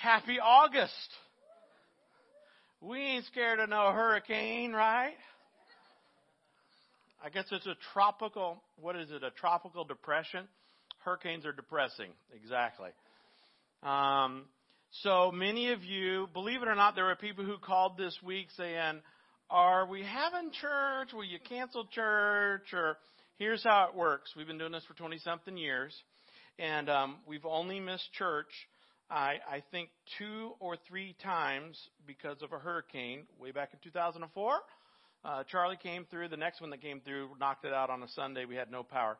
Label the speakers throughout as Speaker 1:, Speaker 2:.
Speaker 1: Happy August. We ain't scared of no hurricane, right? I guess it's a tropical, what is it, a tropical depression? Hurricanes are depressing, exactly. Um, so many of you, believe it or not, there were people who called this week saying, Are we having church? Will you cancel church? Or here's how it works. We've been doing this for 20 something years, and um, we've only missed church, I, I think, two or three times because of a hurricane way back in 2004. Uh, Charlie came through. The next one that came through knocked it out on a Sunday. We had no power.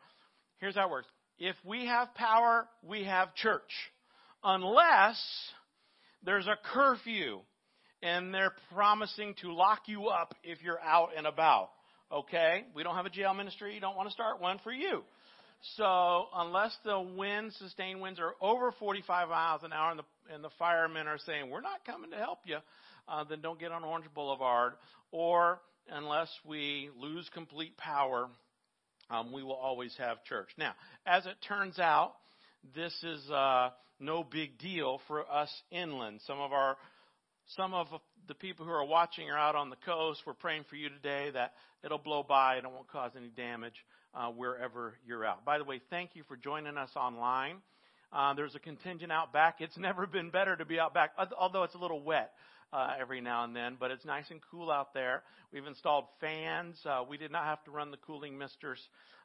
Speaker 1: Here's how it works. If we have power, we have church. Unless there's a curfew and they're promising to lock you up if you're out and about. Okay? We don't have a jail ministry. You don't want to start one for you. So unless the winds, sustained winds, are over 45 miles an hour and the, and the firemen are saying, we're not coming to help you, uh, then don't get on Orange Boulevard. Or unless we lose complete power, um, we will always have church. Now, as it turns out, this is uh, no big deal for us inland. Some of our some of the people who are watching are out on the coast. We're praying for you today that it'll blow by and it won't cause any damage uh, wherever you're out. By the way, thank you for joining us online. Uh, there's a contingent out back. It's never been better to be out back, although it's a little wet uh, every now and then, but it's nice and cool out there. We've installed fans. Uh, we did not have to run the cooling misters.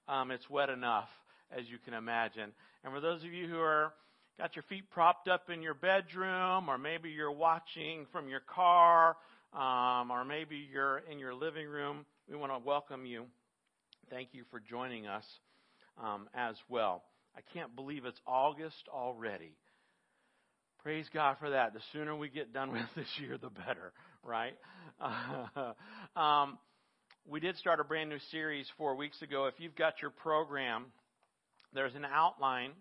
Speaker 1: Um, it's wet enough, as you can imagine. And for those of you who are got your feet propped up in your bedroom, or maybe you're watching from your car, um, or maybe you're in your living room, we want to welcome you. Thank you for joining us um, as well. I can't believe it's August already. Praise God for that. The sooner we get done with this year, the better, right? Uh, um, we did start a brand new series four weeks ago. If you've got your program, there's an outline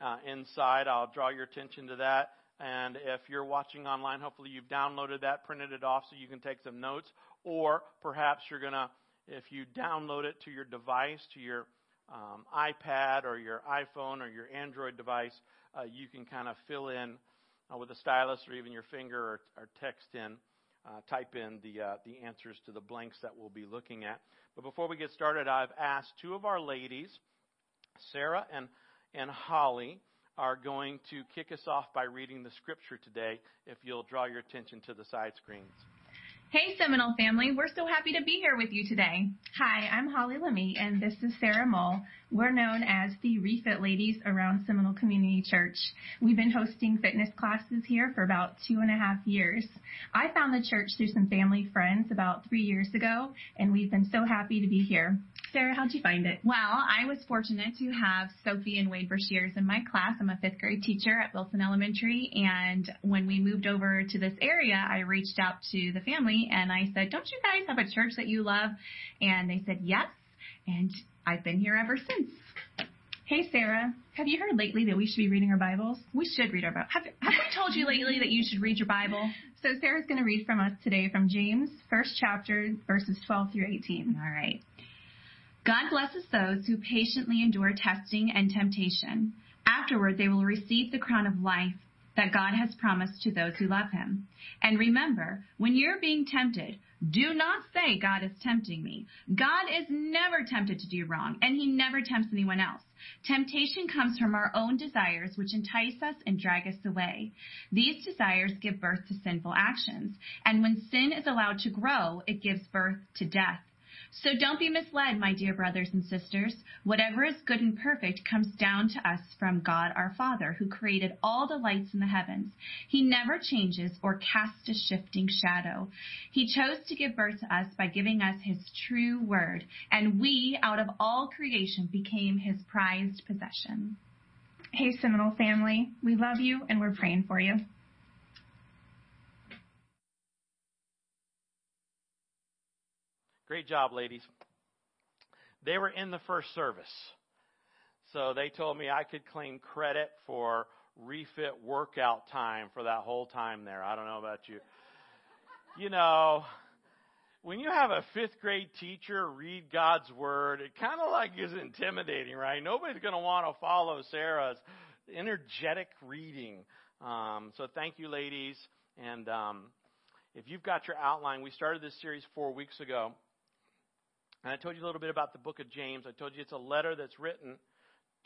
Speaker 1: uh, inside. I'll draw your attention to that. And if you're watching online, hopefully you've downloaded that, printed it off so you can take some notes. Or perhaps you're going to, if you download it to your device, to your um, iPad or your iPhone or your Android device, uh, you can kind of fill in uh, with a stylus or even your finger or, or text in, uh, type in the, uh, the answers to the blanks that we'll be looking at. But before we get started, I've asked two of our ladies, Sarah and, and Holly, are going to kick us off by reading the scripture today, if you'll draw your attention to the side screens.
Speaker 2: Hey, Seminole family. We're so happy to be here with you today.
Speaker 3: Hi, I'm Holly Lemmy, and this is Sarah Mull. We're known as the Refit Ladies around Seminole Community Church. We've been hosting fitness classes here for about two and a half years. I found the church through some family friends about three years ago, and we've been so happy to be here. Sarah, how'd you find it?
Speaker 2: Well, I was fortunate to have Sophie and Wade Brashears in my class. I'm a fifth grade teacher at Wilson Elementary, and when we moved over to this area, I reached out to the family and I said, Don't you guys have a church that you love? And they said, Yes. And I've been here ever since.
Speaker 3: Hey, Sarah, have you heard lately that we should be reading our Bibles?
Speaker 2: We should read our Bible. Have, have we told you lately that you should read your Bible?
Speaker 3: So Sarah's going to read from us today from James, first chapter, verses 12 through 18.
Speaker 2: All right. God blesses those who patiently endure testing and temptation. Afterward, they will receive the crown of life that God has promised to those who love him. And remember, when you're being tempted, do not say, God is tempting me. God is never tempted to do wrong, and he never tempts anyone else. Temptation comes from our own desires, which entice us and drag us away. These desires give birth to sinful actions, and when sin is allowed to grow, it gives birth to death. So don't be misled, my dear brothers and sisters. Whatever is good and perfect comes down to us from God our Father, who created all the lights in the heavens. He never changes or casts a shifting shadow. He chose to give birth to us by giving us his true word, and we, out of all creation, became his prized possession.
Speaker 3: Hey, Seminole family, we love you and we're praying for you.
Speaker 1: Great job, ladies. They were in the first service. So they told me I could claim credit for refit workout time for that whole time there. I don't know about you. You know, when you have a fifth grade teacher read God's word, it kind of like is intimidating, right? Nobody's going to want to follow Sarah's energetic reading Um, so thank you, ladies. And um, if you've got your outline, we started this series four weeks ago. And I told you a little bit about the book of James. I told you it's a letter that's written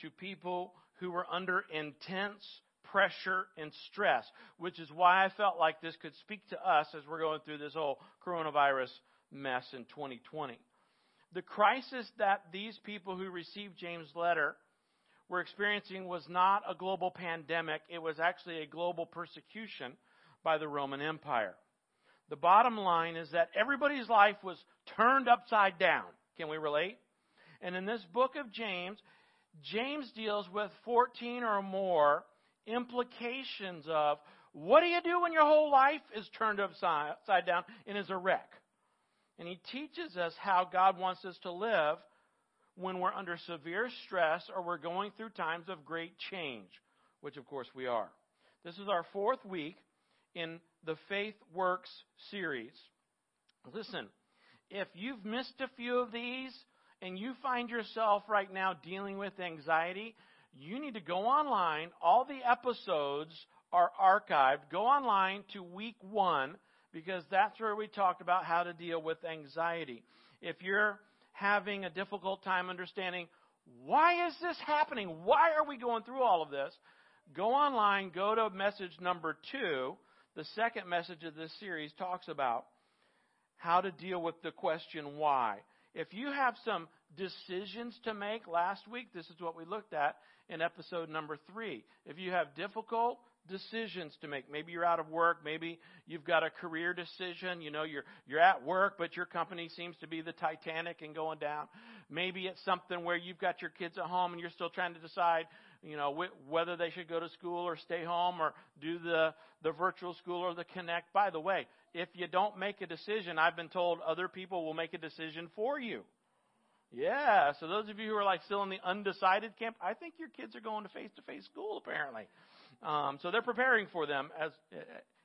Speaker 1: to people who were under intense pressure and stress, which is why I felt like this could speak to us as we're going through this whole coronavirus mess in 2020. The crisis that these people who received James' letter were experiencing was not a global pandemic, it was actually a global persecution by the Roman Empire. The bottom line is that everybody's life was turned upside down. Can we relate? And in this book of James, James deals with 14 or more implications of what do you do when your whole life is turned upside down and is a wreck? And he teaches us how God wants us to live when we're under severe stress or we're going through times of great change, which of course we are. This is our fourth week in the Faith Works series. Listen, if you've missed a few of these and you find yourself right now dealing with anxiety, you need to go online. All the episodes are archived. Go online to week one because that's where we talked about how to deal with anxiety. If you're having a difficult time understanding why is this happening? Why are we going through all of this? Go online, go to message number two. The second message of this series talks about how to deal with the question why. If you have some decisions to make last week, this is what we looked at in episode number three. If you have difficult decisions to make. Maybe you're out of work. Maybe you've got a career decision. You know, you're, you're at work, but your company seems to be the Titanic and going down. Maybe it's something where you've got your kids at home and you're still trying to decide, you know, wh- whether they should go to school or stay home or do the, the virtual school or the connect. By the way, if you don't make a decision, I've been told other people will make a decision for you. Yeah, so those of you who are like still in the undecided camp, I think your kids are going to face to face school apparently. Um, so they're preparing for them as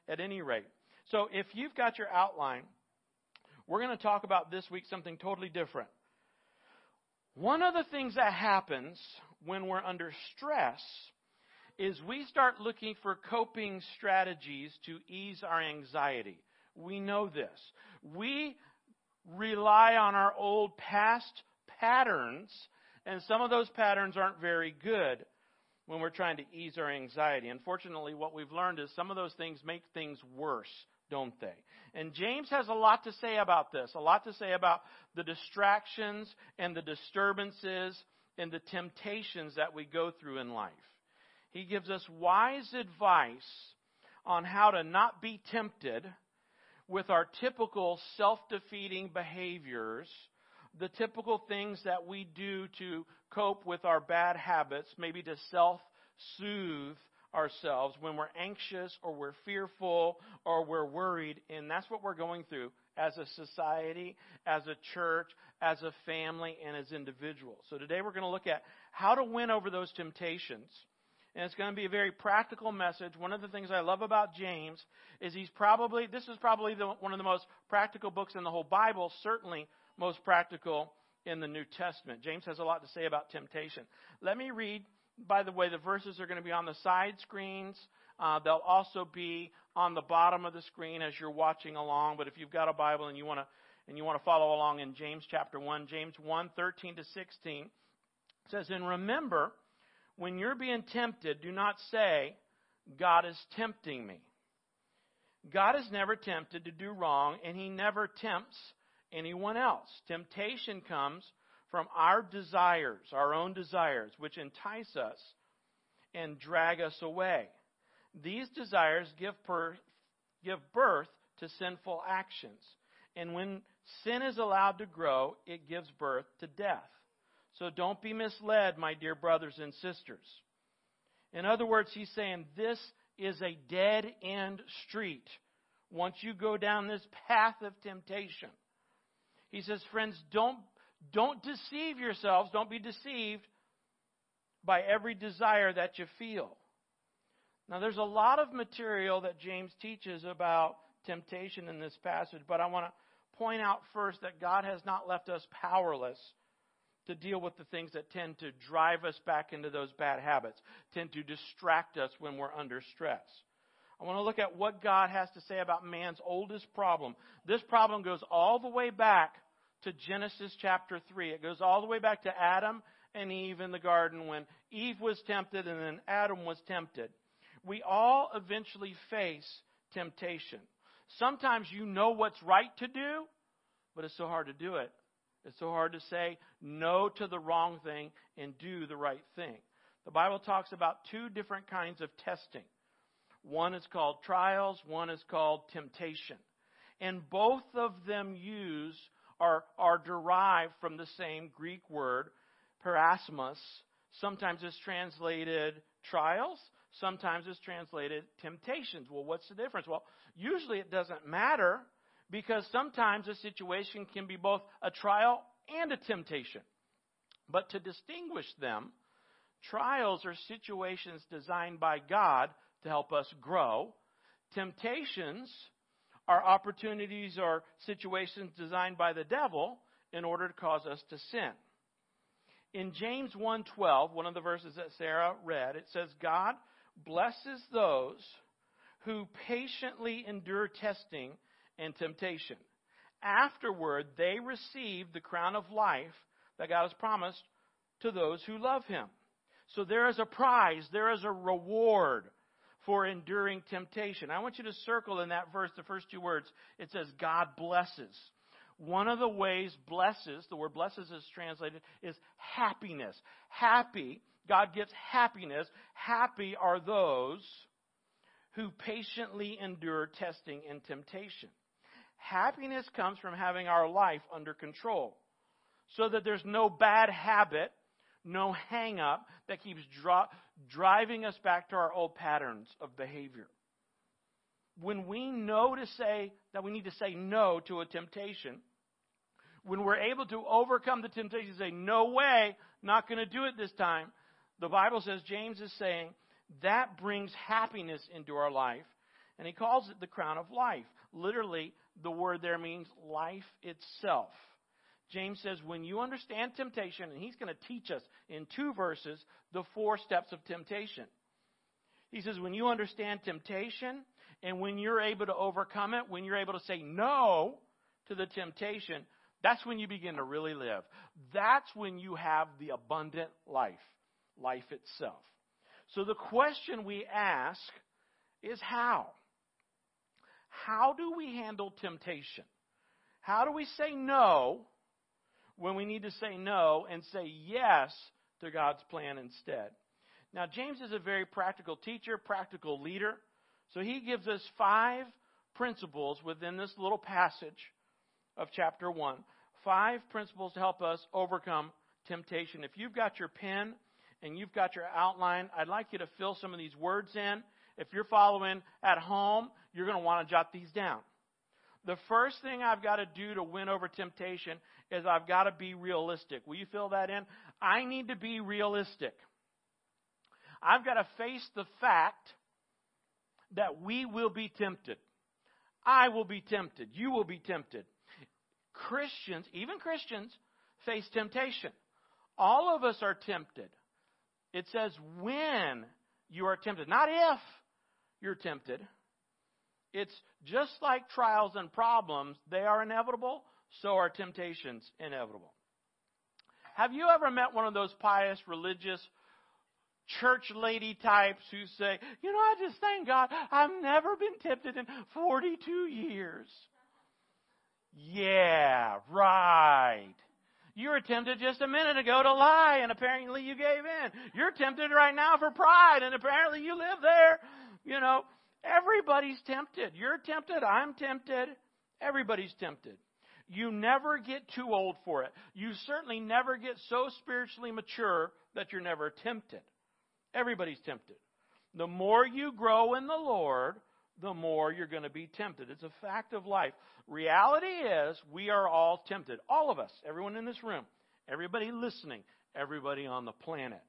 Speaker 1: at any rate. So if you've got your outline, we're going to talk about this week something totally different. One of the things that happens when we're under stress is we start looking for coping strategies to ease our anxiety. We know this. We rely on our old past patterns, and some of those patterns aren't very good when we're trying to ease our anxiety. Unfortunately, what we've learned is some of those things make things worse, don't they? And James has a lot to say about this, a lot to say about the distractions and the disturbances and the temptations that we go through in life. He gives us wise advice on how to not be tempted with our typical self defeating behaviors the typical things that we do to cope with our bad habits, maybe to self soothe ourselves when we're anxious or we're fearful or we're worried. And that's what we're going through as a society, as a church, as a family, and as individuals. So today we're going to look at how to win over those temptations. And it's going to be a very practical message. One of the things I love about James is he's probably, this is probably the, one of the most practical books in the whole Bible, certainly most practical in the New Testament. James has a lot to say about temptation. Let me read, by the way, the verses are going to be on the side screens. Uh, they'll also be on the bottom of the screen as you're watching along. But if you've got a Bible and you want to and you want to follow along in James chapter 1, James 1, 13 to 16, says, And remember, when you're being tempted, do not say, God is tempting me. God is never tempted to do wrong, and he never tempts anyone else. Temptation comes from our desires, our own desires, which entice us and drag us away. These desires give, per, give birth to sinful actions. And when sin is allowed to grow, it gives birth to death. So don't be misled, my dear brothers and sisters. In other words, he's saying this is a dead end street once you go down this path of temptation. He says, friends, don't, don't deceive yourselves. Don't be deceived by every desire that you feel. Now, there's a lot of material that James teaches about temptation in this passage, but I want to point out first that God has not left us powerless to deal with the things that tend to drive us back into those bad habits, tend to distract us when we're under stress. I want to look at what God has to say about man's oldest problem. This problem goes all the way back to Genesis chapter 3. It goes all the way back to Adam and Eve in the garden when Eve was tempted and then Adam was tempted. We all eventually face temptation. Sometimes you know what's right to do, but it's so hard to do it. It's so hard to say no to the wrong thing and do the right thing. The Bible talks about two different kinds of testing. One is called trials, one is called temptation. And both of them use are, are derived from the same Greek word, peirasmos. Sometimes it's translated trials, sometimes it's translated temptations. Well, what's the difference? Well, usually it doesn't matter because sometimes a situation can be both a trial and a temptation. But to distinguish them, trials are situations designed by God to help us grow. Temptations are opportunities or situations designed by the devil in order to cause us to sin. In James 1:12, one of the verses that Sarah read, it says God blesses those who patiently endure testing and temptation. Afterward, they receive the crown of life that God has promised to those who love him. So there is a prize, there is a reward for enduring temptation. I want you to circle in that verse the first two words. It says, God blesses. One of the ways blesses, the word blesses is translated, is happiness. Happy, God gives happiness. Happy are those who patiently endure testing and temptation. Happiness comes from having our life under control so that there's no bad habit, no hang up that keeps dro- driving us back to our old patterns of behavior. When we know to say that we need to say no to a temptation, when we're able to overcome the temptation, say, no way, not going to do it this time, the Bible says, James is saying, that brings happiness into our life. And he calls it the crown of life. Literally, the word there means life itself. James says, when you understand temptation, and he's going to teach us in two verses the four steps of temptation. He says, when you understand temptation, and when you're able to overcome it, when you're able to say no to the temptation, that's when you begin to really live. That's when you have the abundant life, life itself. So the question we ask is how? How do we handle temptation? How do we say no when we need to say no and say yes to God's plan instead? Now, James is a very practical teacher, practical leader. So he gives us five principles within this little passage of chapter 1. Five principles to help us overcome temptation. If you've got your pen and you've got your outline, I'd like you to fill some of these words in. If you're following at home, you're going to want to jot these down. The first thing I've got to do to win over temptation is I've got to be realistic. Will you fill that in? I need to be realistic. I've got to face the fact that we will be tempted. I will be tempted. You will be tempted. Christians, even Christians, face temptation. All of us are tempted. It says when you are tempted, not if you're tempted. It's just like trials and problems, they are inevitable, so are temptations inevitable. Have you ever met one of those pious, religious, church lady types who say, You know, I just thank God I've never been tempted in 42 years? Yeah, right. You were tempted just a minute ago to lie, and apparently you gave in. You're tempted right now for pride, and apparently you live there. You know, everybody's tempted. You're tempted. I'm tempted. Everybody's tempted. You never get too old for it. You certainly never get so spiritually mature that you're never tempted. Everybody's tempted. The more you grow in the Lord, the more you're going to be tempted. It's a fact of life. Reality is, we are all tempted. All of us, everyone in this room, everybody listening, everybody on the planet.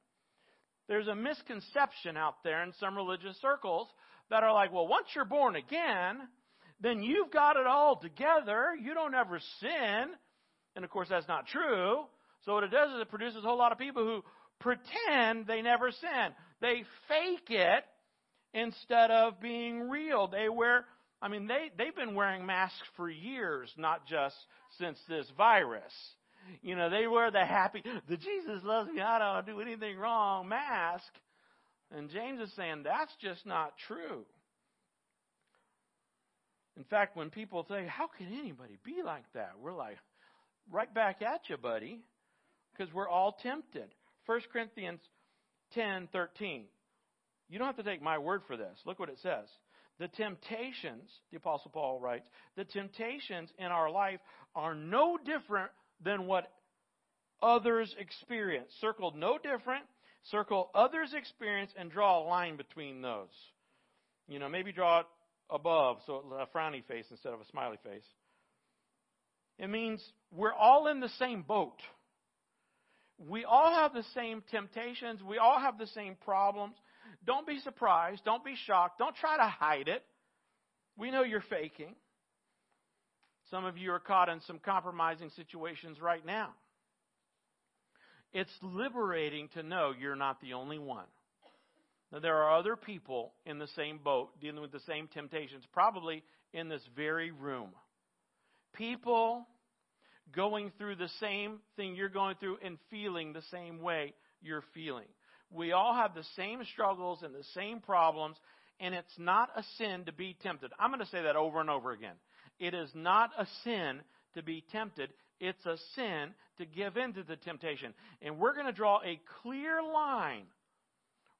Speaker 1: There's a misconception out there in some religious circles that are like, well, once you're born again, then you've got it all together. You don't ever sin. And of course, that's not true. So what it does is it produces a whole lot of people who pretend they never sin. They fake it instead of being real. They wear, I mean, they, they've been wearing masks for years, not just since this virus. You know, they wear the happy, the Jesus loves me, I don't do anything wrong mask. And James is saying that's just not true. In fact, when people say, How can anybody be like that? We're like, Right back at you, buddy, because we're all tempted. 1 Corinthians 10 13. You don't have to take my word for this. Look what it says. The temptations, the Apostle Paul writes, the temptations in our life are no different than what others experience. Circled no different. Circle others experience and draw a line between those. You know, maybe draw it above, so a frowny face instead of a smiley face. It means we're all in the same boat. We all have the same temptations. We all have the same problems. Don't be surprised. Don't be shocked. Don't try to hide it. We know you're faking. Some of you are caught in some compromising situations right now. It's liberating to know you're not the only one. Now, there are other people in the same boat dealing with the same temptations, probably in this very room. People going through the same thing you're going through and feeling the same way you're feeling. We all have the same struggles and the same problems, and it's not a sin to be tempted. I'm going to say that over and over again. It is not a sin to be tempted. It's a sin to give in to the temptation. And we're going to draw a clear line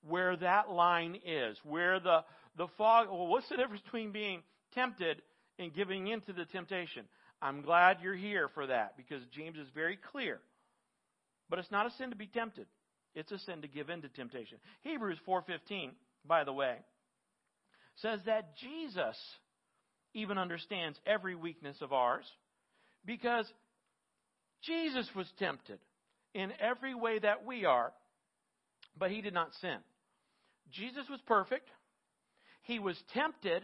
Speaker 1: where that line is, where the, the fog, well, what's the difference between being tempted and giving in to the temptation? I'm glad you're here for that because James is very clear. But it's not a sin to be tempted. It's a sin to give in to temptation. Hebrews 4:15, by the way, says that Jesus even understands every weakness of ours because Jesus was tempted in every way that we are, but he did not sin. Jesus was perfect. He was tempted,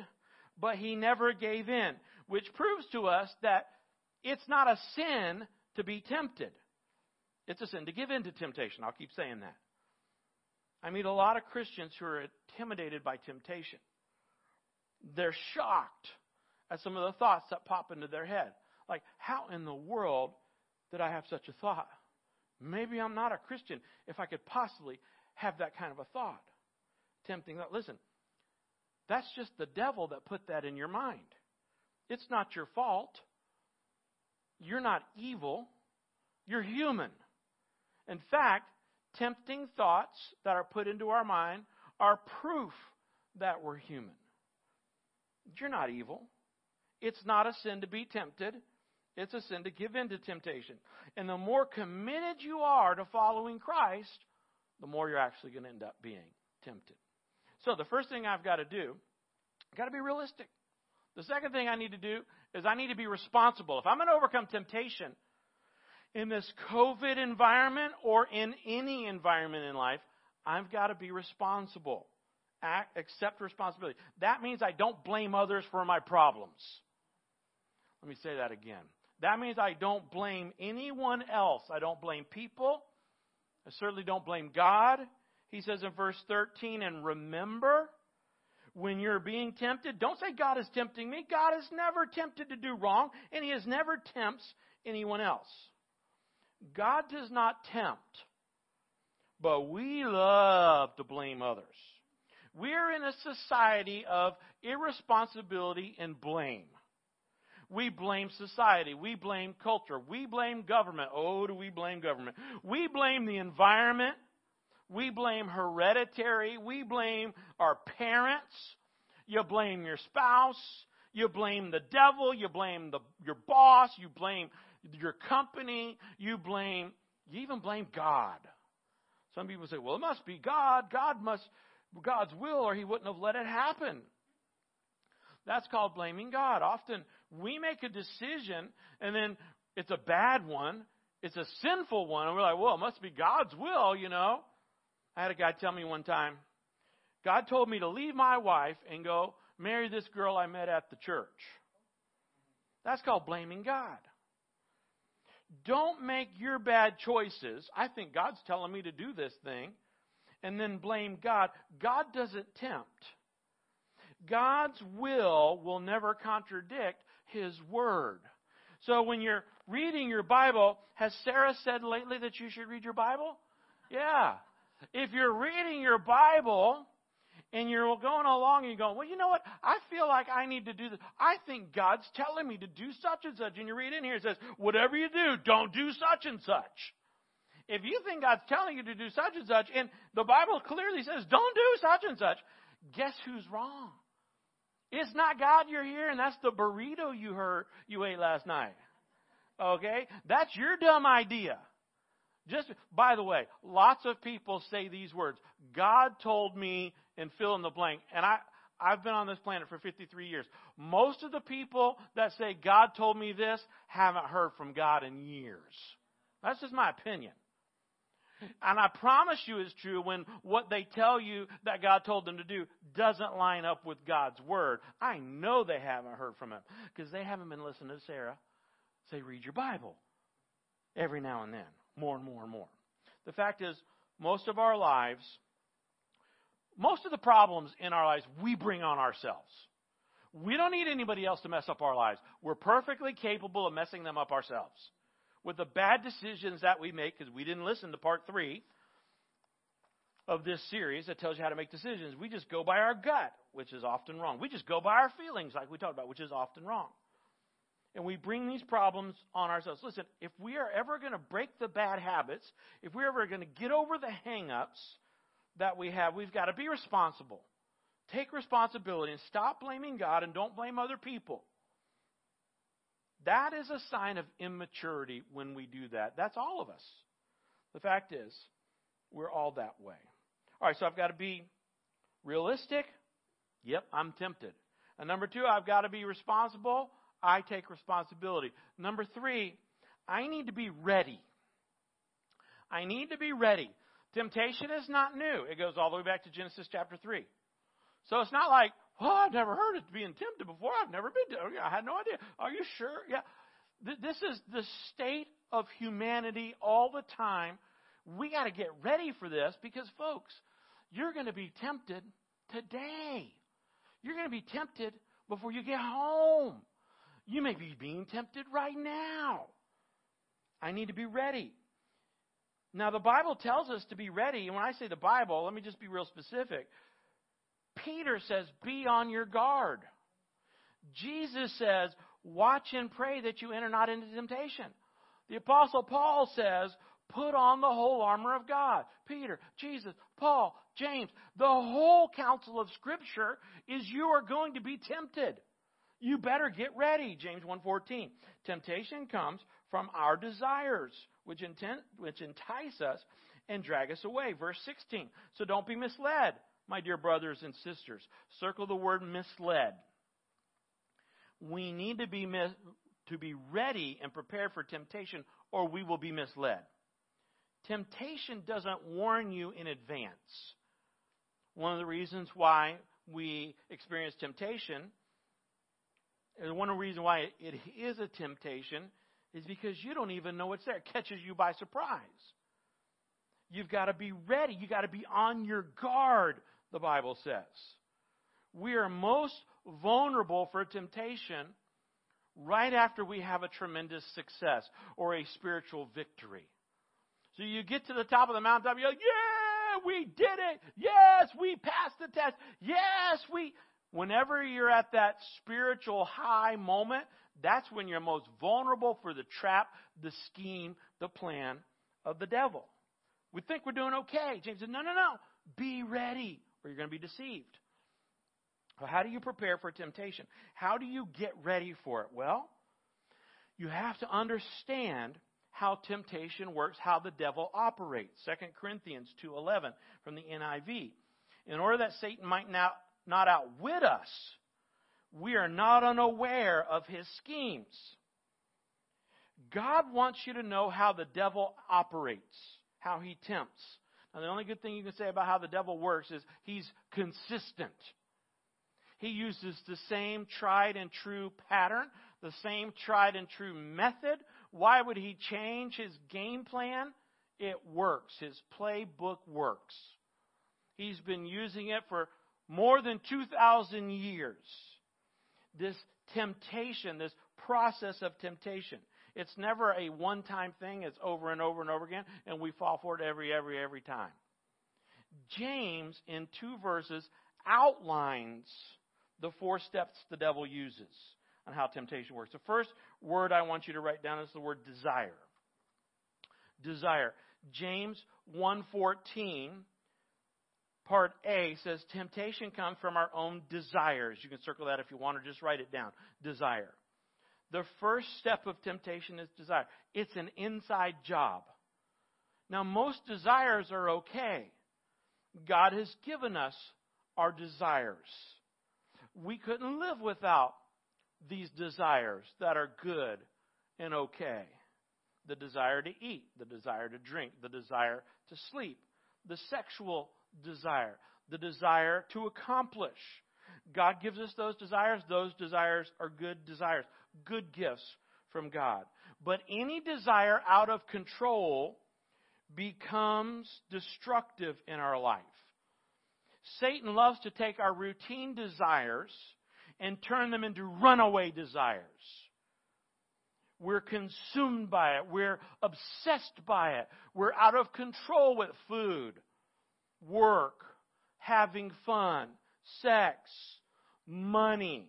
Speaker 1: but he never gave in, which proves to us that it's not a sin to be tempted. It's a sin to give in to temptation. I'll keep saying that. I meet a lot of Christians who are intimidated by temptation. They're shocked at some of the thoughts that pop into their head. Like, how in the world did I have such a thought? Maybe I'm not a Christian if I could possibly have that kind of a thought. Tempting that. Listen, that's just the devil that put that in your mind. It's not your fault. You're not evil. You're human. In fact, tempting thoughts that are put into our mind are proof that we're human. You're not evil. It's not a sin to be tempted. It's a sin to give in to temptation. And the more committed you are to following Christ, the more you're actually going to end up being tempted. So the first thing I've got to do, I've got to be realistic. The second thing I need to do is I need to be responsible. If I'm going to overcome temptation in this COVID environment or in any environment in life, I've got to be responsible. Act, accept responsibility. That means I don't blame others for my problems. Let me say that again. That means I don't blame anyone else. I don't blame people. I certainly don't blame God. He says in verse 13, and remember when you're being tempted, don't say God is tempting me. God is never tempted to do wrong, and He has never tempts anyone else. God does not tempt, but we love to blame others. We're in a society of irresponsibility and blame. We blame society. We blame culture. We blame government. Oh, do we blame government? We blame the environment. We blame hereditary. We blame our parents. You blame your spouse. You blame the devil. You blame the, your boss. You blame your company. You blame, you even blame God. Some people say, well, it must be God. God must, God's will, or He wouldn't have let it happen. That's called blaming God. Often we make a decision and then it's a bad one, it's a sinful one, and we're like, well, it must be God's will, you know. I had a guy tell me one time, God told me to leave my wife and go marry this girl I met at the church. That's called blaming God. Don't make your bad choices. I think God's telling me to do this thing. And then blame God. God doesn't tempt. God's will will never contradict His word. So when you're reading your Bible, has Sarah said lately that you should read your Bible? Yeah. If you're reading your Bible and you're going along and you're going, well, you know what? I feel like I need to do this. I think God's telling me to do such and such. And you read in here, it says, whatever you do, don't do such and such. If you think God's telling you to do such and such, and the Bible clearly says, don't do such and such, guess who's wrong? It's not God you're hearing. That's the burrito you heard you ate last night. Okay? That's your dumb idea. Just by the way, lots of people say these words. God told me and fill in the blank. And I I've been on this planet for 53 years. Most of the people that say God told me this haven't heard from God in years. That's just my opinion. And I promise you it's true when what they tell you that God told them to do doesn't line up with God's word. I know they haven't heard from Him because they haven't been listening to Sarah say, read your Bible every now and then, more and more and more. The fact is, most of our lives, most of the problems in our lives, we bring on ourselves. We don't need anybody else to mess up our lives. We're perfectly capable of messing them up ourselves with the bad decisions that we make because we didn't listen to part three of this series that tells you how to make decisions. We just go by our gut, which is often wrong. We just go by our feelings, like we talked about, which is often wrong. And we bring these problems on ourselves. Listen, if we are ever going to break the bad habits, if we're ever going to get over the hang ups that we have, we've got to be responsible. Take responsibility and stop blaming God and don't blame other people. That is a sign of immaturity when we do that. That's all of us. The fact is, we're all that way. All right, so I've got to be realistic. Yep, I'm tempted. And number two, I've got to be responsible. I take responsibility. Number three, I need to be ready. I need to be ready. Temptation is not new. It goes all the way back to Genesis chapter 3. So it's not like, Oh, I've never heard it being tempted before. I've never been. To, I had no idea. Are you sure? Yeah. This is the state of humanity all the time. We got to get ready for this because, folks, you're going to be tempted today. You're going to be tempted before you get home. You may be being tempted right now. I need to be ready. Now, the Bible tells us to be ready. And when I say the Bible, let me just be real specific. Peter says, Be on your guard. Jesus says, Watch and pray that you enter not into temptation. The Apostle Paul says, Put on the whole armor of God. Peter, Jesus, Paul, James, the whole counsel of Scripture is you are going to be tempted. You better get ready, James 1.14. Temptation comes from our desires, which, intent, which entice us and drag us away. Verse 16. So don't be misled my dear brothers and sisters. Circle the word misled. We need to be, mis- to be ready and prepared for temptation, or we will be misled. Temptation doesn't warn you in advance. One of the reasons why we experience temptation, and one of the reasons why it is a temptation, is because you don't even know it's there. It catches you by surprise. You've got to be ready. You've got to be on your guard the Bible says. We are most vulnerable for temptation right after we have a tremendous success or a spiritual victory. So you get to the top of the mountaintop, you're like, yeah, we did it. Yes, we passed the test. Yes, we. Whenever you're at that spiritual high moment, that's when you're most vulnerable for the trap, the scheme, the plan of the devil. We think we're doing okay. James said, no, no, no. Be ready or you're going to be deceived. Well, how do you prepare for temptation? How do you get ready for it? Well, you have to understand how temptation works, how the devil operates. 2 Corinthians 2:11 from the NIV. In order that Satan might not, not outwit us, we are not unaware of his schemes. God wants you to know how the devil operates, how he tempts. Now, the only good thing you can say about how the devil works is he's consistent. He uses the same tried and true pattern, the same tried and true method Why would he change his game plan? It works. His playbook works. He's been using it for more than 2,000 years. This temptation, this process of temptation. It's never a one time thing, it's over and over and over again, and we fall for it every, every, every time. James, in two verses, outlines the four steps the devil uses on how temptation works. The first word I want you to write down is the word desire. Desire. James 1:14 part A says temptation comes from our own desires. You can circle that if you want or just write it down. Desire. The first step of temptation is desire. It's an inside job. Now most desires are okay. God has given us our desires. We couldn't live without these desires that are good and okay. The desire to eat, the desire to drink, the desire to sleep, the sexual desire, the desire to accomplish. God gives us those desires. Those desires are good desires, good gifts from God. But any desire out of control becomes destructive in our life. Satan loves to take our routine desires and turn them into runaway desires. We're consumed by it. We're obsessed by it. We're out of control with food, work, having fun, sex, money.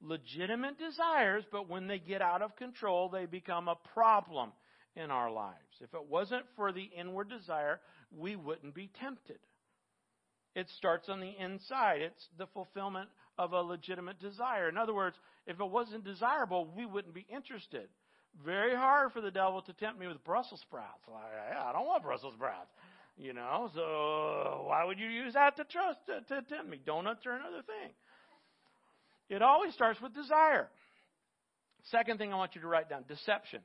Speaker 1: Legitimate desires, but when they get out of control, they become a problem in our lives. If it wasn't for the inward desire, we wouldn't be tempted. It starts on the inside. It's the fulfillment of a legitimate desire. In other words, if it wasn't desirable, we wouldn't be interested. Very hard for the devil to tempt me with Brussels sprouts. Like, yeah, I don't want Brussels sprouts. You know, so why would you use that to trust to, to tempt me? Donuts are another thing. It always starts with desire. Second thing I want you to write down, deception.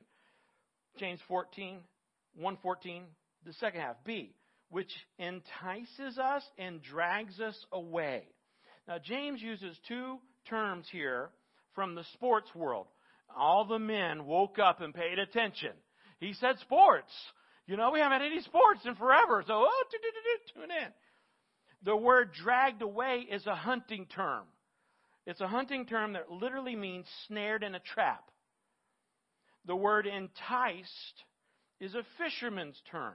Speaker 1: James 14, 114, the second half. B, which entices us and drags us away. Now, James uses two terms here from the sports world. All the men woke up and paid attention. He said sports. You know, we haven't had any sports in forever, so oh, tune in. The word dragged away is a hunting term. It's a hunting term that literally means snared in a trap. The word enticed is a fisherman's term,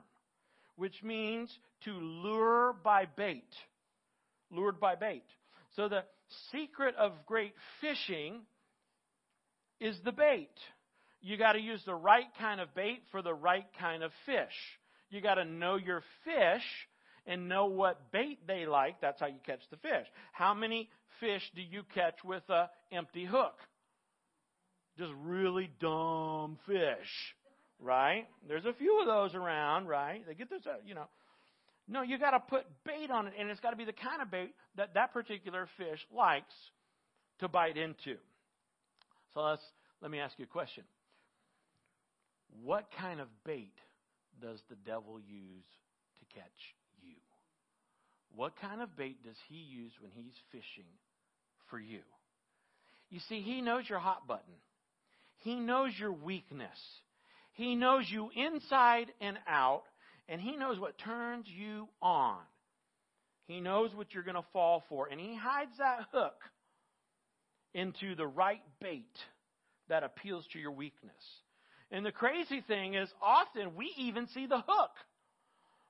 Speaker 1: which means to lure by bait. Lured by bait. So the secret of great fishing is the bait. You got to use the right kind of bait for the right kind of fish. You got to know your fish and know what bait they like. That's how you catch the fish. How many fish do you catch with a empty hook? Just really dumb fish, right? There's a few of those around, right? They get this, uh, you know. No, you got to put bait on it, and it's got to be the kind of bait that that particular fish likes to bite into. So let's let me ask you a question. What kind of bait does the devil use to catch? What kind of bait does he use when he's fishing for you? You see, he knows your hot button. He knows your weakness. He knows you inside and out, and He knows what turns you on. He knows what you're going to fall for, and He hides that hook into the right bait that appeals to your weakness. And the crazy thing is, often we even see the hook.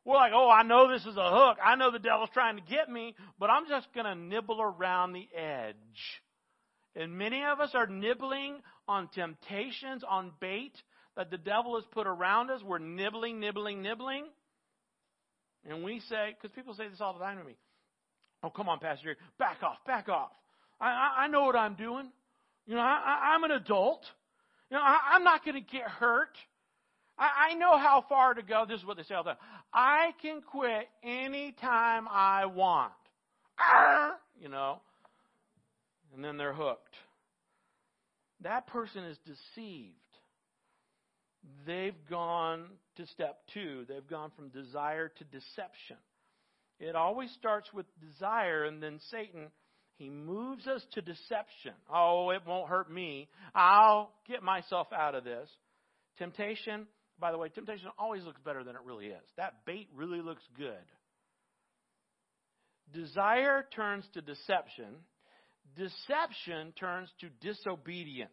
Speaker 1: We're like, oh, I know this is a hook. I know the devil's trying to get me, but I'm just going to nibble around the edge. And many of us are nibbling on temptations, on bait that the devil has put around us. We're nibbling, nibbling, nibbling. And we say, because people say this all the time to me, oh, come on, Pastor Jerry, back off, back off. I, I, I know what I'm doing. You know, I, I'm an adult. You know, I, I'm not going to get hurt. I, I know how far to go. This is what they say all the time. I can quit anytime I want. Arr! You know, and then they're hooked. That person is deceived they've gone to step two. They've gone from desire to deception. It always starts with desire, and then Satan, he moves us to deception. Oh, it won't hurt me. I'll get myself out of this. Temptation, by the way, temptation always looks better than it really is. That bait really looks good. Desire turns to deception. Deception turns to disobedience.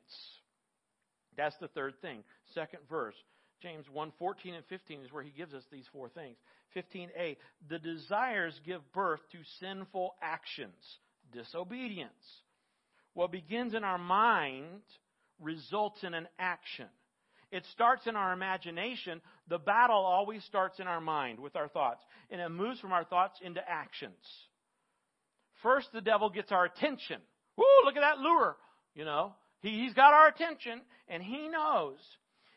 Speaker 1: That's the third thing. Second verse. James 1 14 and 15 is where he gives us these four things. 15a, the desires give birth to sinful actions, disobedience. What begins in our mind results in an action. It starts in our imagination. The battle always starts in our mind with our thoughts, and it moves from our thoughts into actions. First, the devil gets our attention. Woo, look at that lure. You know, he, he's got our attention, and he knows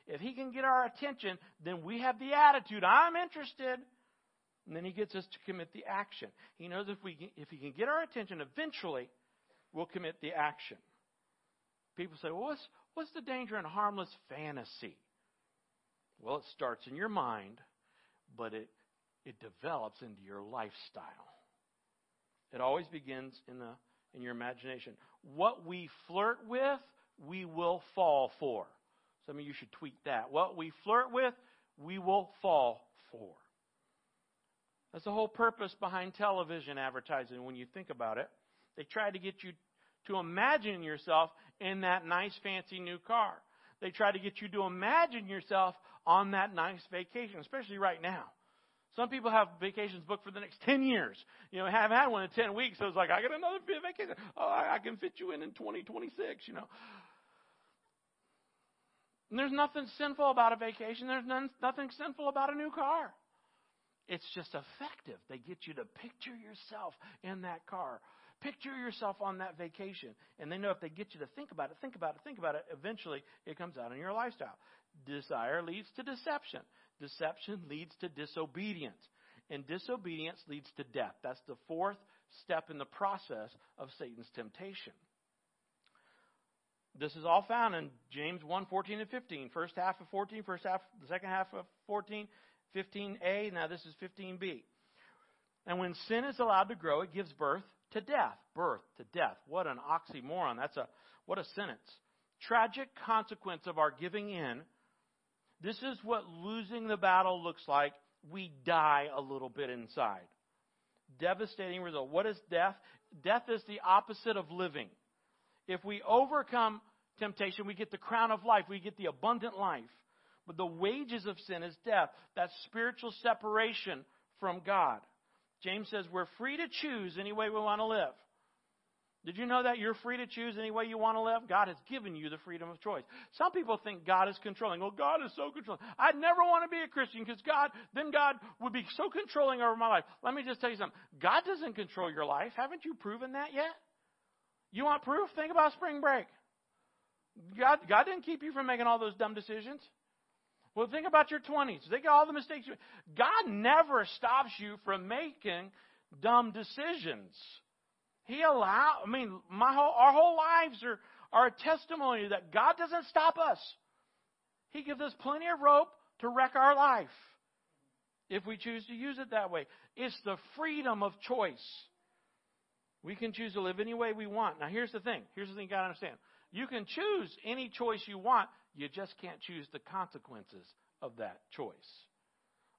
Speaker 1: if he can get our attention, then we have the attitude, I'm interested. And then he gets us to commit the action. He knows if, we, if he can get our attention, eventually we'll commit the action. People say, well, what's, what's the danger in harmless fantasy? Well, it starts in your mind, but it, it develops into your lifestyle. It always begins in, the, in your imagination. What we flirt with, we will fall for. Some of you should tweet that. What we flirt with, we will fall for. That's the whole purpose behind television advertising when you think about it. They try to get you to imagine yourself in that nice, fancy new car. They try to get you to imagine yourself on that nice vacation, especially right now. Some people have vacations booked for the next 10 years. You know, haven't had one in 10 weeks, so it's like, I got another vacation. Oh, I, I can fit you in in 2026, you know. And there's nothing sinful about a vacation. There's none, nothing sinful about a new car. It's just effective. They get you to picture yourself in that car. Picture yourself on that vacation. And they know if they get you to think about it, think about it, think about it, eventually it comes out in your lifestyle. Desire leads to deception. Deception leads to disobedience. And disobedience leads to death. That's the fourth step in the process of Satan's temptation. This is all found in James 1, 14 and 15. First half of 14, first half, the second half of 14, 15a. Now this is 15b. And when sin is allowed to grow, it gives birth to death. Birth to death. What an oxymoron. That's a, what a sentence. Tragic consequence of our giving in. This is what losing the battle looks like. We die a little bit inside. Devastating result. What is death? Death is the opposite of living. If we overcome temptation, we get the crown of life, we get the abundant life. But the wages of sin is death. That's spiritual separation from God. James says we're free to choose any way we want to live. Did you know that you're free to choose any way you want to live? God has given you the freedom of choice. Some people think God is controlling. Well, God is so controlling. I'd never want to be a Christian because God, then God would be so controlling over my life. Let me just tell you something. God doesn't control your life. Haven't you proven that yet? You want proof? Think about spring break. God, God didn't keep you from making all those dumb decisions. Well, think about your 20s. Think of all the mistakes. You, God never stops you from making dumb decisions. He allow. I mean, my whole, our whole lives are, are a testimony that God doesn't stop us. He gives us plenty of rope to wreck our life if we choose to use it that way. It's the freedom of choice. We can choose to live any way we want. Now, here's the thing. Here's the thing you got to understand. You can choose any choice you want. You just can't choose the consequences of that choice.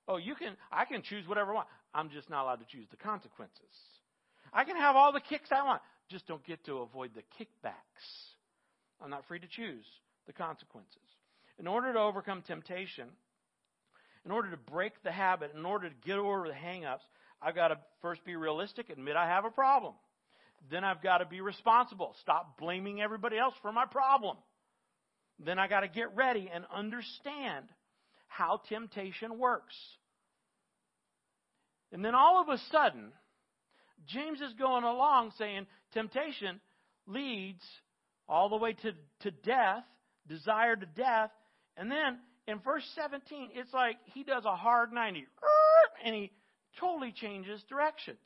Speaker 1: Oh, you can, I can choose whatever I want. I'm just not allowed to choose the consequences. I can have all the kicks I want. Just don't get to avoid the kickbacks. I'm not free to choose the consequences. In order to overcome temptation, in order to break the habit, in order to get over the hangups, I've got to first be realistic, admit I have a problem. Then I've got to be responsible. Stop blaming everybody else for my problem. Then I got to get ready and understand how temptation works. And then all of a sudden, James is going along saying temptation leads all the way to, to death, desire to death. And then in verse 17, it's like he does a hard 90 and he totally changes directions.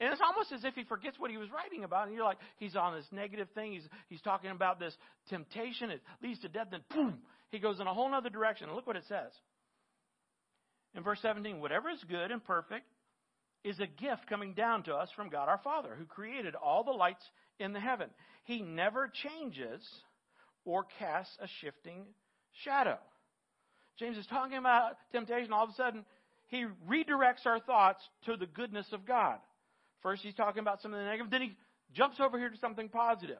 Speaker 1: And it's almost as if he forgets what he was writing about. And you're like, he's on this negative thing. He's, he's talking about this temptation. It leads to death. Then, boom, he goes in a whole other direction. And look what it says. In verse 17, whatever is good and perfect is a gift coming down to us from God our Father, who created all the lights in the heaven. He never changes or casts a shifting shadow. James is talking about temptation. All of a sudden, he redirects our thoughts to the goodness of God. First, he's talking about something negative. Then he jumps over here to something positive.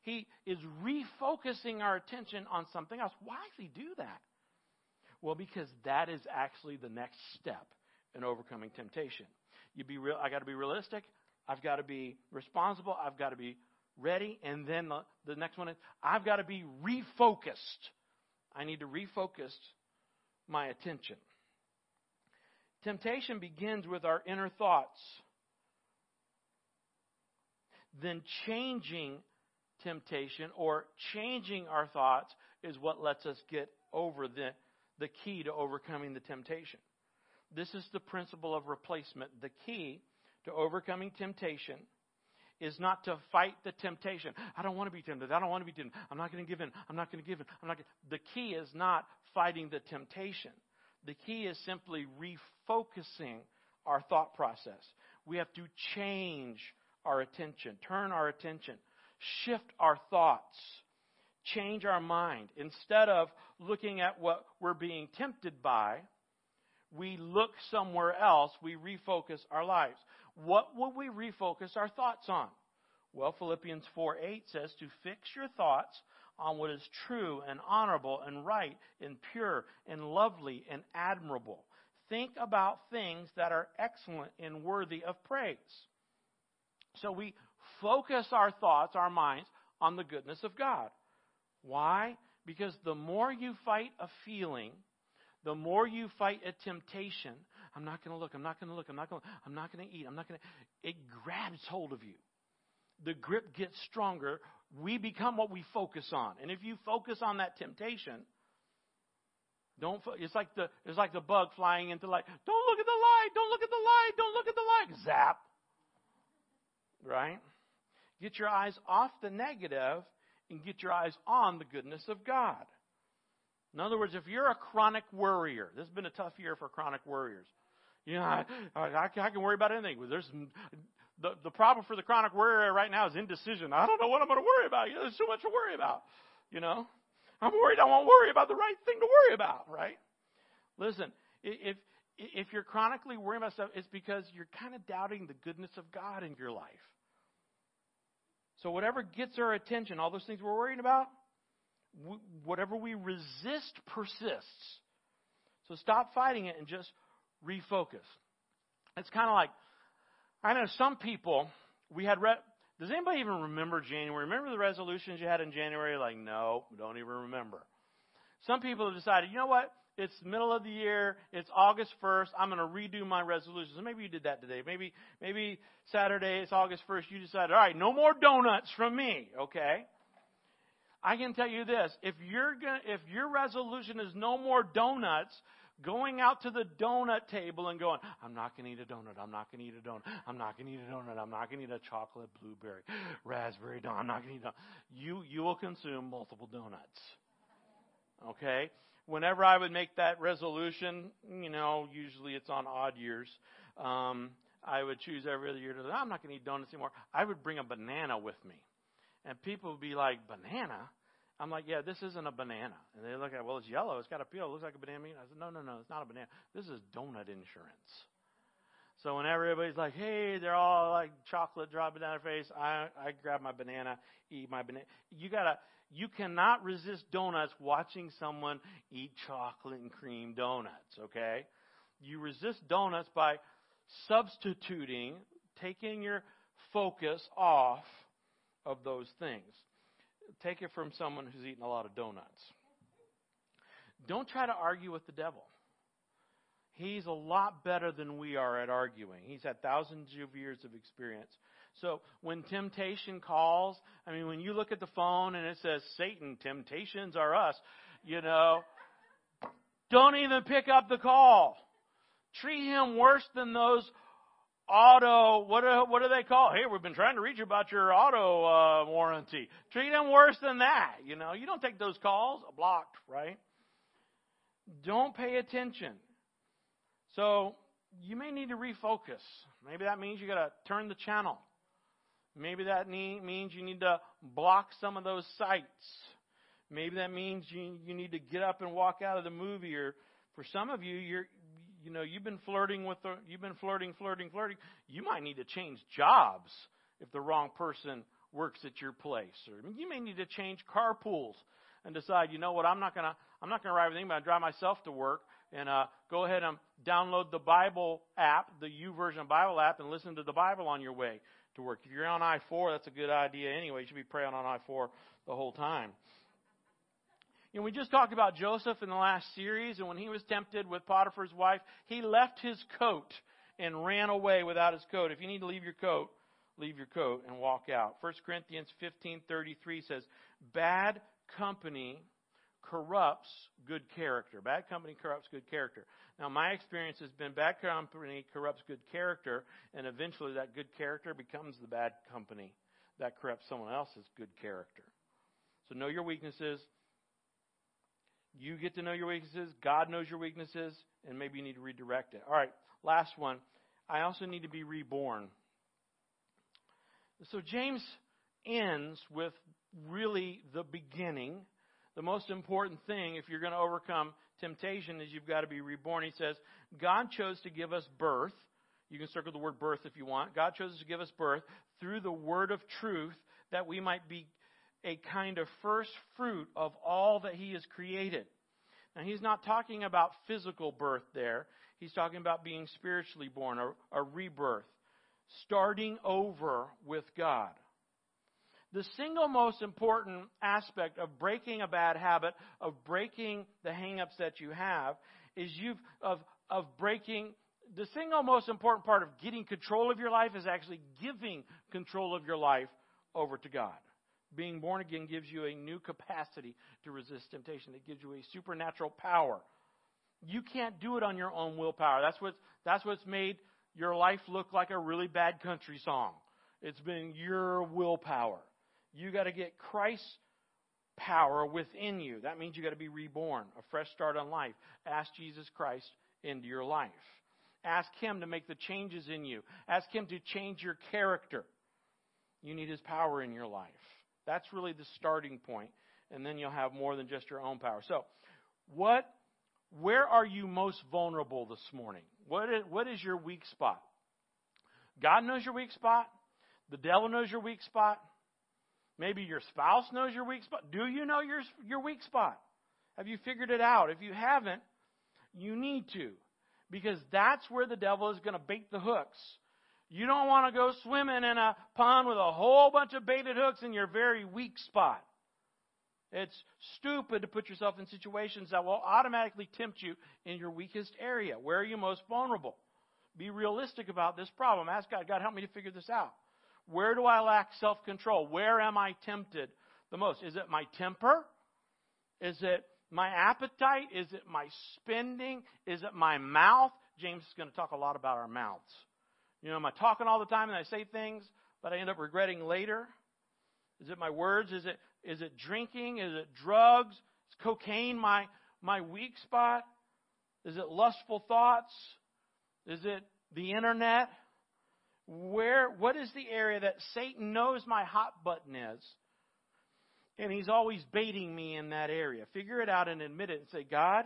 Speaker 1: He is refocusing our attention on something else. Why does he do that? Well, because that is actually the next step in overcoming temptation. You be real. I got to be realistic. I've got to be responsible. I've got to be ready. And then the, the next one is I've got to be refocused. I need to refocus my attention. Temptation begins with our inner thoughts. Then changing temptation or changing our thoughts is what lets us get over the, the key to overcoming the temptation. This is the principle of replacement. The key to overcoming temptation is not to fight the temptation. I don't want to be tempted. I don't want to be tempted. I'm not going to give in. I'm not going to give in. I'm not. Gonna... The key is not fighting the temptation. The key is simply refocusing our thought process. We have to change our attention, turn our attention, shift our thoughts, change our mind. Instead of looking at what we're being tempted by, we look somewhere else, we refocus our lives. What will we refocus our thoughts on? Well, Philippians 4 8 says to fix your thoughts on what is true and honorable and right and pure and lovely and admirable. Think about things that are excellent and worthy of praise. So we focus our thoughts, our minds, on the goodness of God. Why? Because the more you fight a feeling, the more you fight a temptation, I'm not going to look, I'm not going to look, I'm not going to, I'm not going to eat, I'm not going to, it grabs hold of you. The grip gets stronger. We become what we focus on. And if you focus on that temptation, don't, it's like the, it's like the bug flying into light. Don't look at the light, don't look at the light, don't look at the light. Zap. Right? Get your eyes off the negative and get your eyes on the goodness of God. In other words, if you're a chronic worrier, this has been a tough year for chronic worriers. You know, I, I, I can worry about anything. There's the, the problem for the chronic worrier right now is indecision. I don't know what I'm going to worry about. You know, there's so much to worry about. You know, I'm worried I won't worry about the right thing to worry about. Right? Listen, if if you're chronically worrying about stuff, it's because you're kind of doubting the goodness of God in your life. So whatever gets our attention, all those things we're worrying about, whatever we resist persists. So stop fighting it and just refocus. It's kind of like, I know some people, we had, re- does anybody even remember January? Remember the resolutions you had in January? Like, no, don't even remember. Some people have decided, you know what? It's middle of the year. It's August 1st. I'm going to redo my resolutions. Maybe you did that today. Maybe, maybe Saturday, it's August 1st. You decided, all right, no more donuts from me. Okay. I can tell you this: if you're gonna, if your resolution is no more donuts, going out to the donut table and going, I'm not going to eat a donut. I'm not going to eat a donut. I'm not going to eat a donut. I'm not going to eat a chocolate, blueberry, raspberry donut. I'm not going to eat a donut. You, you will consume multiple donuts. Okay? Whenever I would make that resolution, you know, usually it's on odd years, um, I would choose every other year to, I'm not going to eat donuts anymore. I would bring a banana with me. And people would be like, banana? I'm like, yeah, this isn't a banana. And they look at, well, it's yellow. It's got a peel. It looks like a banana. I said, no, no, no, it's not a banana. This is donut insurance. So when everybody's like, hey, they're all like chocolate dropping down their face, I, I grab my banana, eat my banana. You gotta, you cannot resist donuts watching someone eat chocolate and cream donuts, okay? You resist donuts by substituting, taking your focus off of those things. Take it from someone who's eaten a lot of donuts. Don't try to argue with the devil. He's a lot better than we are at arguing. He's had thousands of years of experience. So when temptation calls, I mean, when you look at the phone and it says, Satan, temptations are us, you know, don't even pick up the call. Treat him worse than those auto, what do, what do they call? Hey, we've been trying to reach you about your auto uh, warranty. Treat him worse than that. You know, you don't take those calls. Blocked, right? Don't pay attention. So you may need to refocus. Maybe that means you got to turn the channel. Maybe that need, means you need to block some of those sites. Maybe that means you, you need to get up and walk out of the movie or for some of you, you're, you know, you've been flirting with the, you've been flirting, flirting, flirting. You might need to change jobs if the wrong person works at your place. Or you may need to change carpools and decide, you know what, I'm not gonna, I'm not gonna ride with anybody. I drive myself to work and uh, go ahead and download the Bible app, the U YouVersion Bible app, and listen to the Bible on your way to work. If you're on I-4, that's a good idea anyway. You should be praying on I-4 the whole time. You know, we just talked about Joseph in the last series, and when he was tempted with Potiphar's wife, he left his coat and ran away without his coat. If you need to leave your coat, leave your coat and walk out. 1 Corinthians 15:33 says, "Bad company corrupts good character. Bad company corrupts good character." Now, my experience has been bad company corrupts good character, and eventually that good character becomes the bad company that corrupts someone else's good character. So know your weaknesses, you get to know your weaknesses. God knows your weaknesses, and maybe you need to redirect it. All right, last one. I also need to be reborn. So James ends with really the beginning. The most important thing, if you're going to overcome temptation, is you've got to be reborn. He says, God chose to give us birth. You can circle the word birth if you want. God chose to give us birth through the word of truth that we might be a kind of first fruit of all that He has created. Now, He's not talking about physical birth there. He's talking about being spiritually born, a, a rebirth, starting over with God. The single most important aspect of breaking a bad habit, of breaking the hangups that you have, is you've of of breaking the single most important part of getting control of your life is actually giving control of your life over to God being born again gives you a new capacity to resist temptation. It gives you a supernatural power. You can't do it on your own willpower. That's what's, that's what's made your life look like a really bad country song. It's been your willpower. You got to get Christ's power within you. That means you got to be reborn, a fresh start on life. Ask Jesus Christ into your life. Ask Him to make the changes in you. Ask Him to change your character. You need His power in your life. That's really the starting point, and then you'll have more than just your own power. So, what, where are you most vulnerable this morning? What is, what is your weak spot? God knows your weak spot. The devil knows your weak spot. Maybe your spouse knows your weak spot. Do you know your, your weak spot? Have you figured it out? If you haven't, you need to. Because that's where the devil is going to bait the hooks. You don't want to go swimming in a pond with a whole bunch of baited hooks in your very weak spot. It's stupid to put yourself in situations that will automatically tempt you in your weakest area. Where are you most vulnerable? Be realistic about this problem. Ask God, God, help me to figure this out. Where do I lack self control? Where am I tempted the most? Is it my temper? Is it my appetite? Is it my spending? Is it my mouth? James is going to talk a lot about our mouths. You know, am I talking all the time and I say things but I end up regretting later? Is it my words? Is it is it drinking? Is it drugs? Is cocaine my my weak spot? Is it lustful thoughts? Is it the internet? Where what is the area that Satan knows my hot button is? And he's always baiting me in that area. Figure it out and admit it and say, God,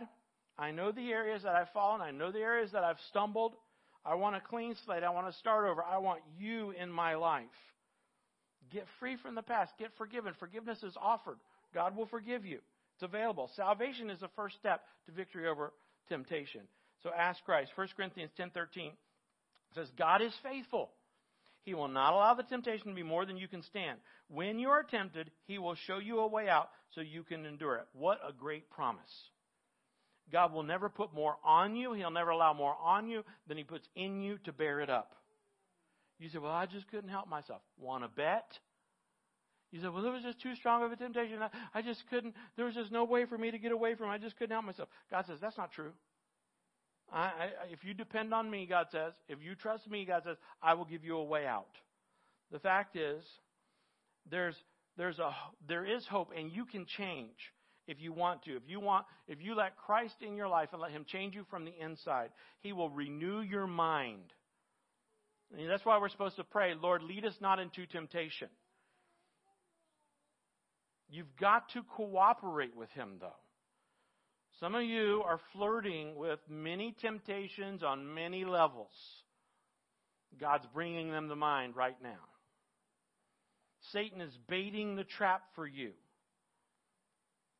Speaker 1: I know the areas that I've fallen, I know the areas that I've stumbled. I want a clean slate. I want to start over. I want you in my life. Get free from the past. Get forgiven. Forgiveness is offered. God will forgive you. It's available. Salvation is the first step to victory over temptation. So ask Christ. 1 Corinthians 10:13 says God is faithful. He will not allow the temptation to be more than you can stand. When you are tempted, he will show you a way out so you can endure it. What a great promise. God will never put more on you. He'll never allow more on you than He puts in you to bear it up. You say, Well, I just couldn't help myself. Want to bet? You say, Well, it was just too strong of a temptation. I, just couldn't, there was just no way for me to get away from it. I just couldn't help myself. God says, That's not true. I, I, if you depend on me, God says, if you trust me, God says, I will give you a way out. The fact is, there's, there's a, there is hope, and you can change if you want to. If you want, if you let Christ in your life and let Him change you from the inside, He will renew your mind. And that's why we're supposed to pray, Lord, lead us not into temptation. You've got to cooperate with Him, though. Some of you are flirting with many temptations on many levels. God's bringing them to mind right now. Satan is baiting the trap for you.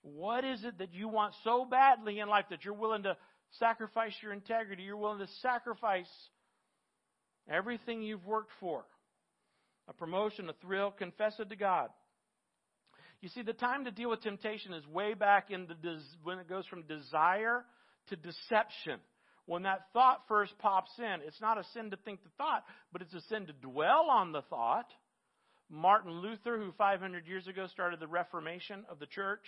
Speaker 1: What is it that you want so badly in life that you're willing to sacrifice your integrity? You're willing to sacrifice everything you've worked for a promotion, a thrill, confess it to God. You see, the time to deal with temptation is way back in the when it goes from desire to deception. When that thought first pops in, it's not a sin to think the thought, but it's a sin to dwell on the thought. Martin Luther, who 500 years ago started the Reformation of the church,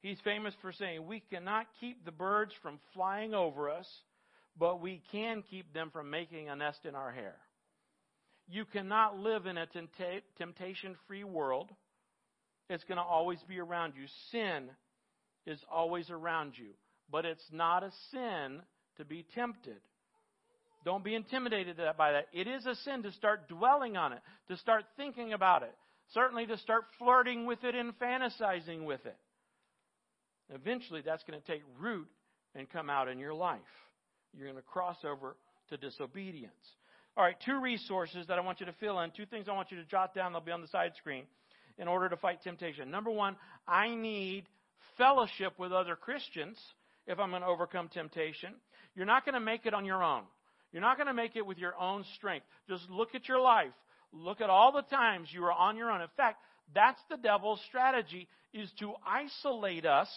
Speaker 1: he's famous for saying, We cannot keep the birds from flying over us, but we can keep them from making a nest in our hair. You cannot live in a temptation free world it's going to always be around you. Sin is always around you. But it's not a sin to be tempted. Don't be intimidated by that. It is a sin to start dwelling on it, to start thinking about it, certainly to start flirting with it and fantasizing with it. Eventually, that's going to take root and come out in your life. You're going to cross over to disobedience. All right, two resources that I want you to fill in, two things I want you to jot down, they'll be on the side screen in order to fight temptation. Number one, I need fellowship with other Christians if I'm going to overcome temptation. You're not going to make it on your own. You're not going to make it with your own strength. Just look at your life. Look at all the times you are on your own. In fact, that's the devil's strategy is to isolate us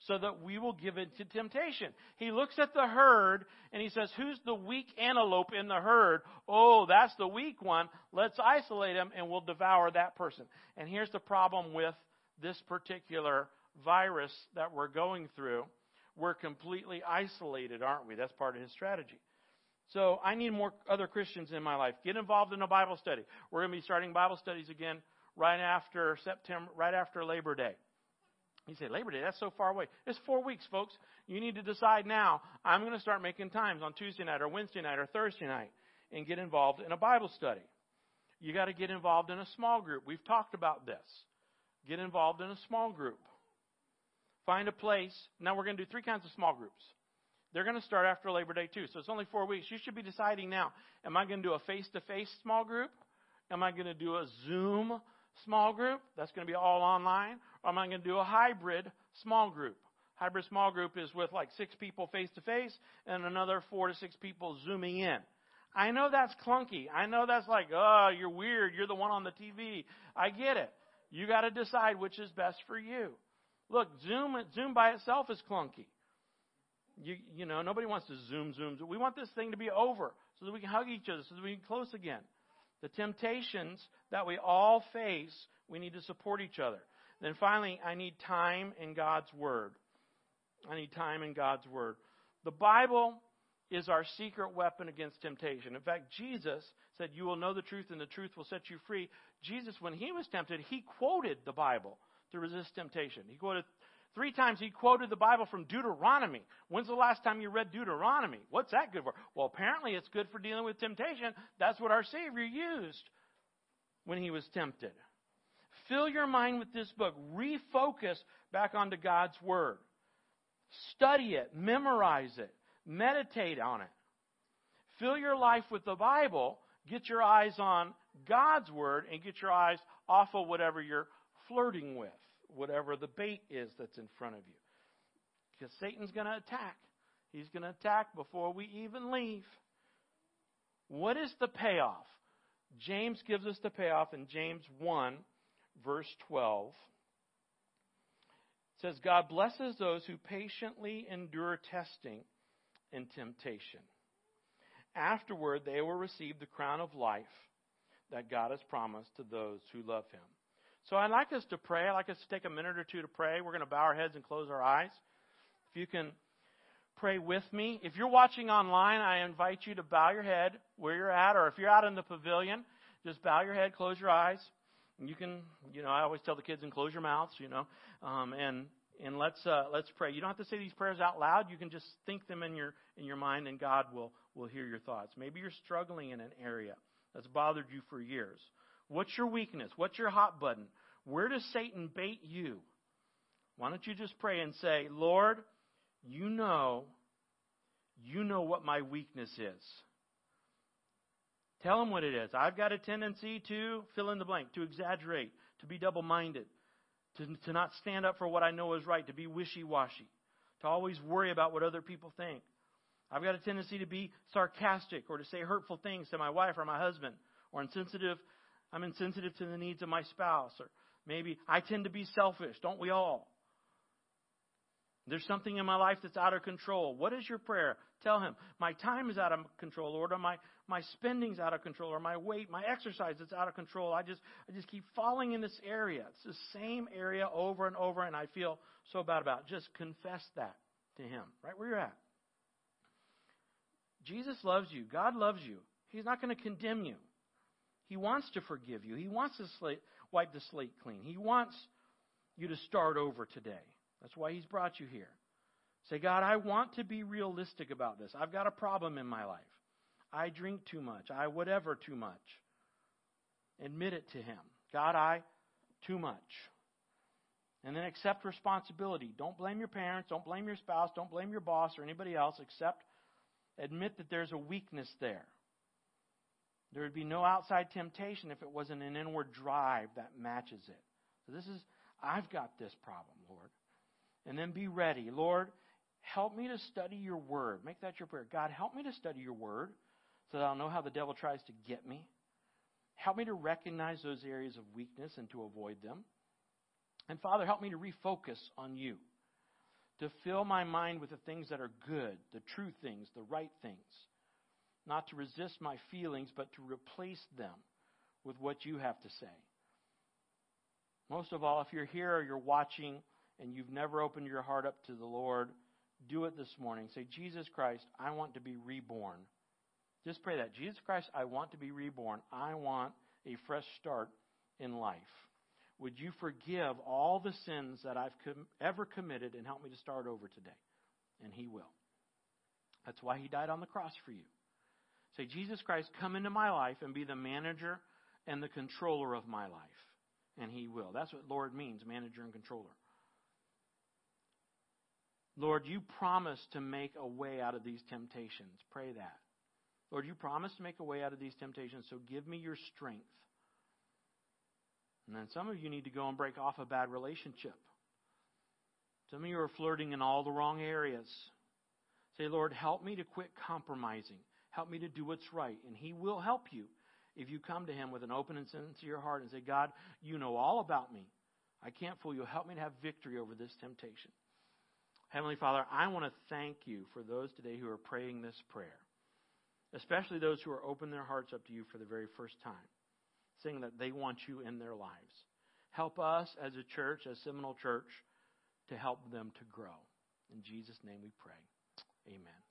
Speaker 1: so that we will give in to temptation. He looks at the herd and he says, Who's the weak antelope in the herd? Oh, that's the weak one. Let's isolate him and we'll devour that person. And here's the problem with this particular virus that we're going through. We're completely isolated, aren't we? That's part of his strategy. So I need more other Christians in my life. Get involved in a Bible study. We're going to be starting Bible studies again right after September, right after Labor Day. You say, Labor Day, that's so far away. It's four weeks, folks. You need to decide now. I'm going to start making times on Tuesday night or Wednesday night or Thursday night and get involved in a Bible study. You got to get involved in a small group. We've talked about this. Get involved in a small group. Find a place. Now we're going to do three kinds of small groups. They're going to start after Labor Day too. So it's only four weeks. You should be deciding now. Am I going to do a face to face small group? Am I going to do a Zoom small group? That's going to be all online. Or am I going to do a hybrid small group? Hybrid small group is with like six people face to face and another four to six people zooming in. I know that's clunky. I know that's like, oh, you're weird. You're the one on the TV. I get it. You got to decide which is best for you. Look, Zoom, Zoom by itself is clunky. You, you know, nobody wants to zoom, zoom, zoom. We want this thing to be over so that we can hug each other, so that we can close again. The temptations that we all face, we need to support each other. Then finally, I need time in God's Word. I need time in God's Word. The Bible is our secret weapon against temptation. In fact, Jesus said, You will know the truth, and the truth will set you free. Jesus, when he was tempted, he quoted the Bible to resist temptation. He quoted three times, he quoted the Bible from Deuteronomy. When's the last time you read Deuteronomy? What's that good for? Well, apparently it's good for dealing with temptation. That's what our Savior used when he was tempted. Fill your mind with this book. Refocus back onto God's Word. Study it, memorize it, meditate on it. Fill your life with the Bible. Get your eyes on God's Word and get your eyes off of whatever you're flirting with, whatever the bait is that's in front of you. Because Satan's going to attack. He's going to attack before we even leave. What is the payoff? James gives us the payoff in James 1 verse 12 it says, God blesses those who patiently endure testing and temptation. Afterward, they will receive the crown of life that God has promised to those who love Him. So I'd like us to pray. I'd like us to take a minute or two to pray. We're going to bow our heads and close our eyes. If you can pray with me. If you're watching online, I invite you to bow your head where you're at, or if you're out in the pavilion, just bow your head, close your eyes you can, you know, I always tell the kids and close your mouths, you know, um, and and let's uh, let's pray. You don't have to say these prayers out loud. You can just think them in your in your mind, and God will will hear your thoughts. Maybe you're struggling in an area that's bothered you for years. What's your weakness? What's your hot button? Where does Satan bait you? Why don't you just pray and say, Lord, you know, you know what my weakness is. Tell him what it is. I've got a tendency to fill in the blank, to exaggerate, to be double minded, to, to not stand up for what I know is right, to be wishy washy, to always worry about what other people think. I've got a tendency to be sarcastic or to say hurtful things to my wife or my husband, or insensitive. I'm insensitive to the needs of my spouse, or maybe I tend to be selfish. Don't we all? There's something in my life that's out of control. What is your prayer? Tell him, my time is out of control, Lord, or my, my spending's out of control, or my weight, my exercise is out of control. I just, I just keep falling in this area. It's the same area over and over, and I feel so bad about it. Just confess that to him, right where you're at. Jesus loves you. God loves you. He's not going to condemn you. He wants to forgive you. He wants to slate, wipe the slate clean. He wants you to start over today. That's why He's brought you here. Say, God, I want to be realistic about this. I've got a problem in my life. I drink too much. I whatever too much. Admit it to Him. God, I too much. And then accept responsibility. Don't blame your parents. Don't blame your spouse. Don't blame your boss or anybody else. Accept, admit that there's a weakness there. There would be no outside temptation if it wasn't an inward drive that matches it. So this is, I've got this problem, Lord. And then be ready. Lord, help me to study your word. Make that your prayer. God, help me to study your word so that I'll know how the devil tries to get me. Help me to recognize those areas of weakness and to avoid them. And Father, help me to refocus on you, to fill my mind with the things that are good, the true things, the right things. Not to resist my feelings, but to replace them with what you have to say. Most of all, if you're here or you're watching and you've never opened your heart up to the Lord, do it this morning. Say, Jesus Christ, I want to be reborn. Just pray that. Jesus Christ, I want to be reborn. I want a fresh start in life. Would you forgive all the sins that I've com- ever committed and help me to start over today? And He will. That's why He died on the cross for you. Say, Jesus Christ, come into my life and be the manager and the controller of my life. And He will. That's what Lord means, manager and controller. Lord, you promise to make a way out of these temptations. Pray that. Lord, you promise to make a way out of these temptations, so give me your strength. And then some of you need to go and break off a bad relationship. Some of you are flirting in all the wrong areas. Say, Lord, help me to quit compromising. Help me to do what's right. And He will help you if you come to Him with an open and sincere heart and say, God, you know all about me. I can't fool you. Help me to have victory over this temptation. Heavenly Father, I want to thank you for those today who are praying this prayer, especially those who are opening their hearts up to you for the very first time, saying that they want you in their lives. Help us as a church, as Seminole Church, to help them to grow. In Jesus' name we pray. Amen.